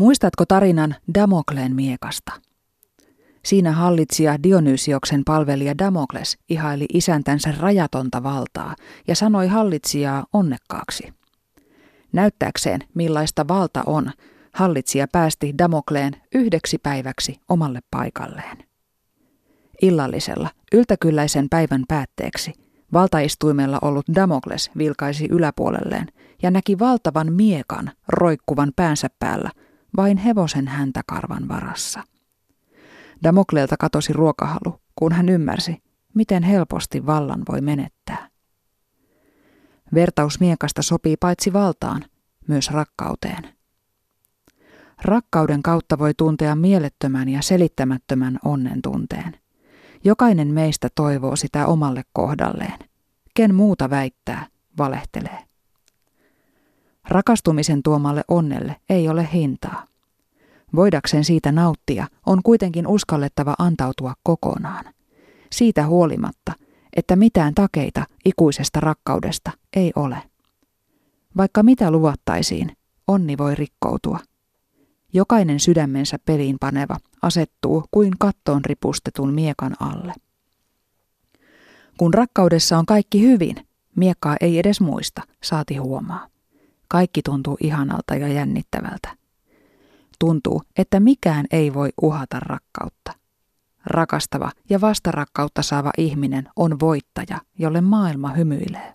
Muistatko tarinan Damokleen miekasta? Siinä hallitsija Dionysioksen palvelija Damokles ihaili isäntänsä rajatonta valtaa ja sanoi hallitsijaa onnekkaaksi. Näyttääkseen millaista valta on, hallitsija päästi Damokleen yhdeksi päiväksi omalle paikalleen. Illallisella, yltäkylläisen päivän päätteeksi, valtaistuimella ollut Damokles vilkaisi yläpuolelleen ja näki valtavan miekan roikkuvan päänsä päällä vain hevosen häntäkarvan varassa. Damokleelta katosi ruokahalu, kun hän ymmärsi, miten helposti vallan voi menettää. Vertaus miekasta sopii paitsi valtaan, myös rakkauteen. Rakkauden kautta voi tuntea mielettömän ja selittämättömän onnen tunteen. Jokainen meistä toivoo sitä omalle kohdalleen. Ken muuta väittää, valehtelee. Rakastumisen tuomalle onnelle ei ole hintaa. Voidakseen siitä nauttia, on kuitenkin uskallettava antautua kokonaan. Siitä huolimatta, että mitään takeita ikuisesta rakkaudesta ei ole. Vaikka mitä luvattaisiin, onni voi rikkoutua. Jokainen sydämensä peliin paneva asettuu kuin kattoon ripustetun miekan alle. Kun rakkaudessa on kaikki hyvin, miekkaa ei edes muista, saati huomaa. Kaikki tuntuu ihanalta ja jännittävältä. Tuntuu, että mikään ei voi uhata rakkautta. Rakastava ja vastarakkautta saava ihminen on voittaja, jolle maailma hymyilee.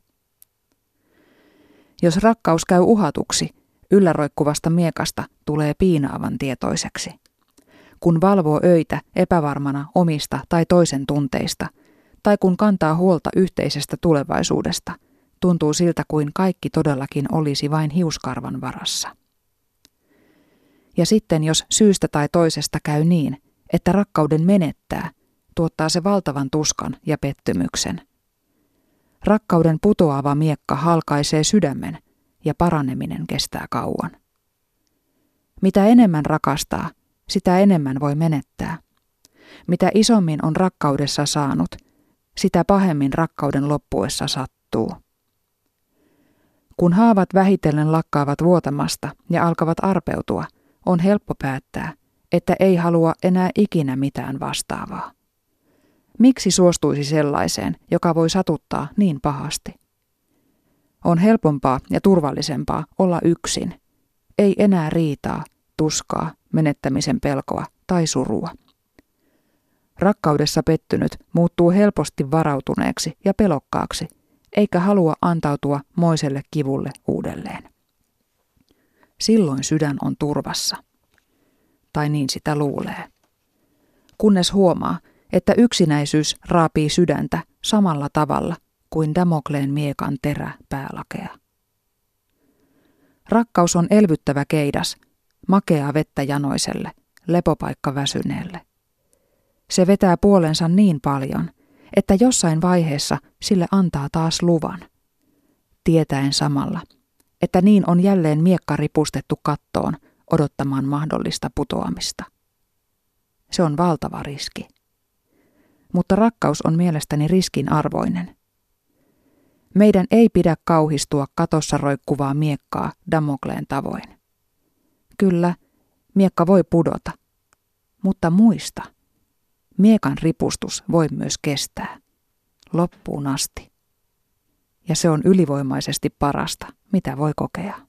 Jos rakkaus käy uhatuksi, ylläroikkuvasta miekasta tulee piinaavan tietoiseksi. Kun valvoo öitä epävarmana omista tai toisen tunteista, tai kun kantaa huolta yhteisestä tulevaisuudesta, tuntuu siltä kuin kaikki todellakin olisi vain hiuskarvan varassa. Ja sitten jos syystä tai toisesta käy niin, että rakkauden menettää, tuottaa se valtavan tuskan ja pettymyksen. Rakkauden putoava miekka halkaisee sydämen ja paraneminen kestää kauan. Mitä enemmän rakastaa, sitä enemmän voi menettää. Mitä isommin on rakkaudessa saanut, sitä pahemmin rakkauden loppuessa sattuu. Kun haavat vähitellen lakkaavat vuotamasta ja alkavat arpeutua, on helppo päättää, että ei halua enää ikinä mitään vastaavaa. Miksi suostuisi sellaiseen, joka voi satuttaa niin pahasti? On helpompaa ja turvallisempaa olla yksin. Ei enää riitaa, tuskaa, menettämisen pelkoa tai surua. Rakkaudessa pettynyt muuttuu helposti varautuneeksi ja pelokkaaksi, eikä halua antautua moiselle kivulle uudelleen. Silloin sydän on turvassa. Tai niin sitä luulee. Kunnes huomaa, että yksinäisyys raapii sydäntä samalla tavalla kuin Damokleen miekan terä päälakea. Rakkaus on elvyttävä keidas, makeaa vettä janoiselle, lepopaikka väsyneelle. Se vetää puolensa niin paljon, että jossain vaiheessa sille antaa taas luvan, tietäen samalla, että niin on jälleen miekka ripustettu kattoon odottamaan mahdollista putoamista. Se on valtava riski. Mutta rakkaus on mielestäni riskin arvoinen. Meidän ei pidä kauhistua katossa roikkuvaa miekkaa Damokleen tavoin. Kyllä, miekka voi pudota, mutta muista, miekan ripustus voi myös kestää, loppuun asti. Ja se on ylivoimaisesti parasta, mitä voi kokea.